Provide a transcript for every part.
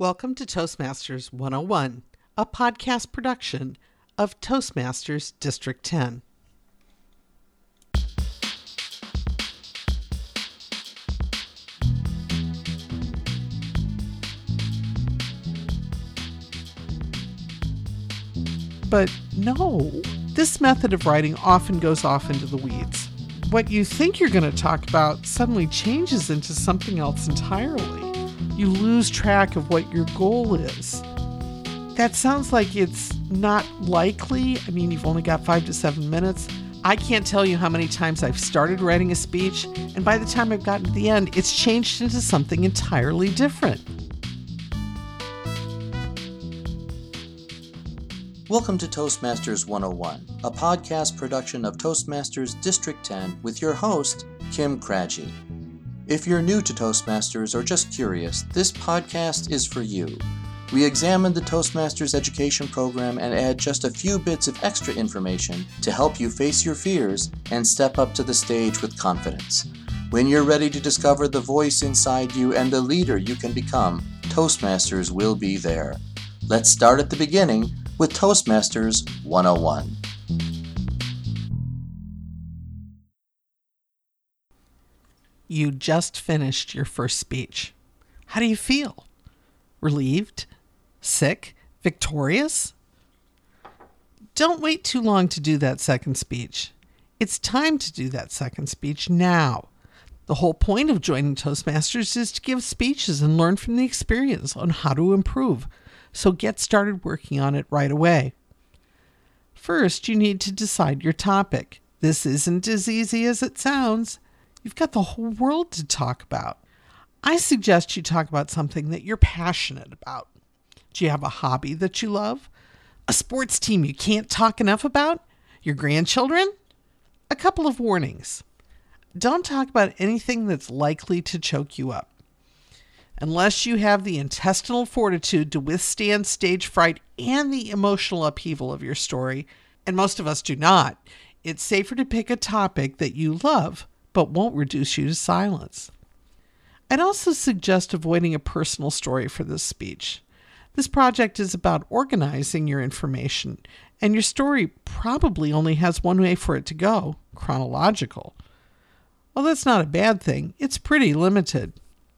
Welcome to Toastmasters 101, a podcast production of Toastmasters District 10. But no, this method of writing often goes off into the weeds. What you think you're going to talk about suddenly changes into something else entirely. You lose track of what your goal is. That sounds like it's not likely. I mean, you've only got five to seven minutes. I can't tell you how many times I've started writing a speech, and by the time I've gotten to the end, it's changed into something entirely different. Welcome to Toastmasters 101, a podcast production of Toastmasters District 10 with your host, Kim Craggy. If you're new to Toastmasters or just curious, this podcast is for you. We examine the Toastmasters education program and add just a few bits of extra information to help you face your fears and step up to the stage with confidence. When you're ready to discover the voice inside you and the leader you can become, Toastmasters will be there. Let's start at the beginning with Toastmasters 101. You just finished your first speech. How do you feel? Relieved? Sick? Victorious? Don't wait too long to do that second speech. It's time to do that second speech now. The whole point of joining Toastmasters is to give speeches and learn from the experience on how to improve so get started working on it right away. First, you need to decide your topic. This isn't as easy as it sounds. You've got the whole world to talk about. I suggest you talk about something that you're passionate about. Do you have a hobby that you love? A sports team you can't talk enough about? Your grandchildren? A couple of warnings. Don't talk about anything that's likely to choke you up unless you have the intestinal fortitude to withstand stage fright and the emotional upheaval of your story, and most of us do not, it's safer to pick a topic that you love but won't reduce you to silence. I'd also suggest avoiding a personal story for this speech. This project is about organizing your information, and your story probably only has one way for it to go chronological. Well, that's not a bad thing, it's pretty limited.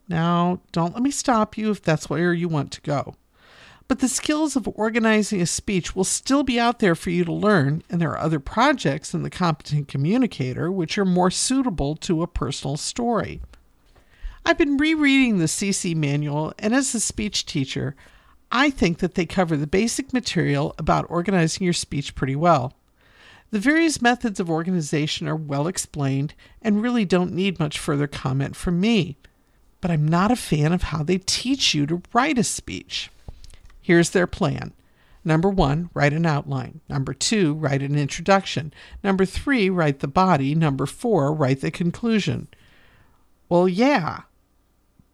Now, don't let me stop you if that's where you want to go. But the skills of organizing a speech will still be out there for you to learn, and there are other projects in the Competent Communicator which are more suitable to a personal story. I've been rereading the CC manual, and as a speech teacher, I think that they cover the basic material about organizing your speech pretty well. The various methods of organization are well explained and really don't need much further comment from me but I'm not a fan of how they teach you to write a speech. Here's their plan. Number one, write an outline. Number two, write an introduction. Number three, write the body. Number four, write the conclusion. Well, yeah,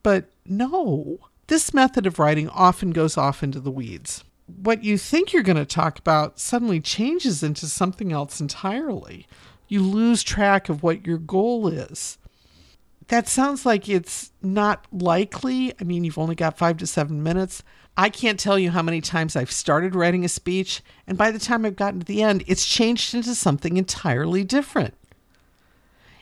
but no. This method of writing often goes off into the weeds. What you think you're going to talk about suddenly changes into something else entirely. You lose track of what your goal is that sounds like it's not likely. I mean, you've only got five to seven minutes. I can't tell you how many times I've started writing a speech, and by the time I've gotten to the end, it's changed into something entirely different.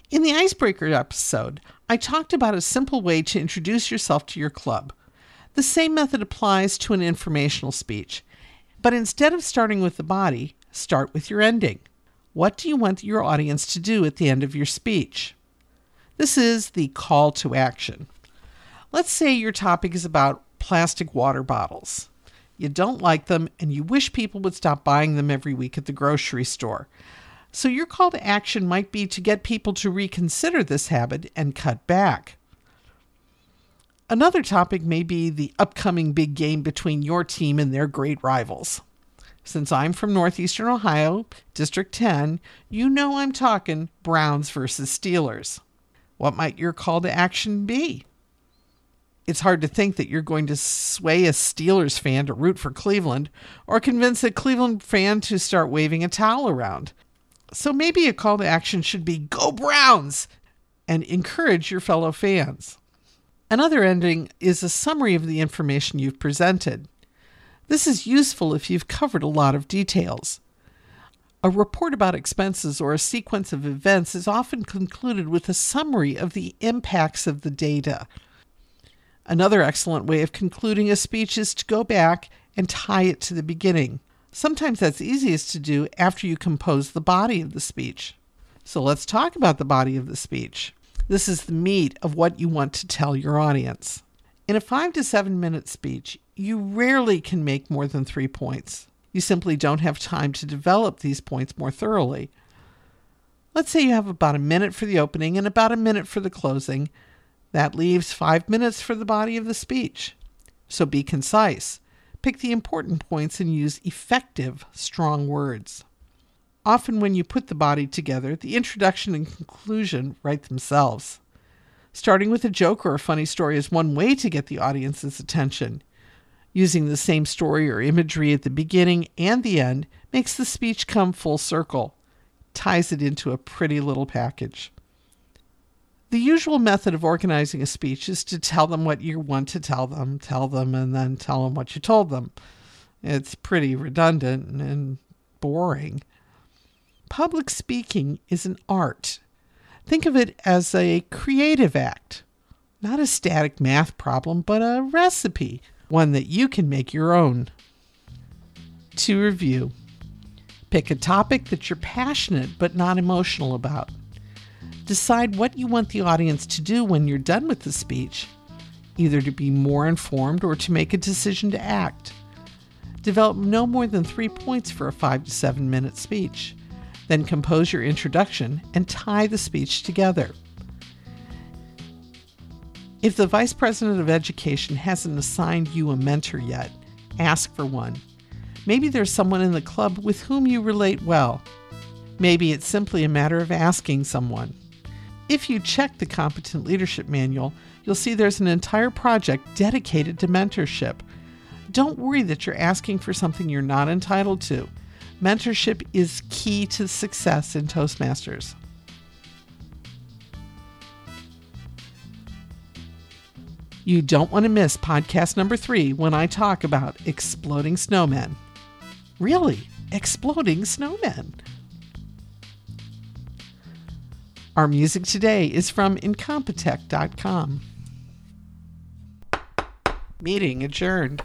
In the Icebreaker episode, I talked about a simple way to introduce yourself to your club. The same method applies to an informational speech, but instead of starting with the body, start with your ending. What do you want your audience to do at the end of your speech? This is the call to action. Let's say your topic is about plastic water bottles. You don't like them and you wish people would stop buying them every week at the grocery store. So, your call to action might be to get people to reconsider this habit and cut back. Another topic may be the upcoming big game between your team and their great rivals. Since I'm from Northeastern Ohio, District 10, you know I'm talking Browns versus Steelers. What might your call to action be? It's hard to think that you're going to sway a Steelers fan to root for Cleveland or convince a Cleveland fan to start waving a towel around. So maybe a call to action should be Go Browns and encourage your fellow fans. Another ending is a summary of the information you've presented. This is useful if you've covered a lot of details. A report about expenses or a sequence of events is often concluded with a summary of the impacts of the data. Another excellent way of concluding a speech is to go back and tie it to the beginning. Sometimes that's easiest to do after you compose the body of the speech. So let's talk about the body of the speech. This is the meat of what you want to tell your audience. In a five to seven minute speech, you rarely can make more than three points. You simply don't have time to develop these points more thoroughly. Let's say you have about a minute for the opening and about a minute for the closing. That leaves five minutes for the body of the speech. So be concise. Pick the important points and use effective, strong words. Often, when you put the body together, the introduction and conclusion write themselves. Starting with a joke or a funny story is one way to get the audience's attention. Using the same story or imagery at the beginning and the end makes the speech come full circle, ties it into a pretty little package. The usual method of organizing a speech is to tell them what you want to tell them, tell them, and then tell them what you told them. It's pretty redundant and boring. Public speaking is an art. Think of it as a creative act, not a static math problem, but a recipe one that you can make your own. To review, pick a topic that you're passionate but not emotional about. Decide what you want the audience to do when you're done with the speech, either to be more informed or to make a decision to act. Develop no more than three points for a five to seven minute speech. Then compose your introduction and tie the speech together. If the Vice President of Education hasn't assigned you a mentor yet, ask for one. Maybe there's someone in the club with whom you relate well. Maybe it's simply a matter of asking someone. If you check the Competent Leadership Manual, you'll see there's an entire project dedicated to mentorship. Don't worry that you're asking for something you're not entitled to. Mentorship is key to success in Toastmasters. You don't want to miss podcast number three when I talk about exploding snowmen. Really, exploding snowmen. Our music today is from Incompetech.com. Meeting adjourned.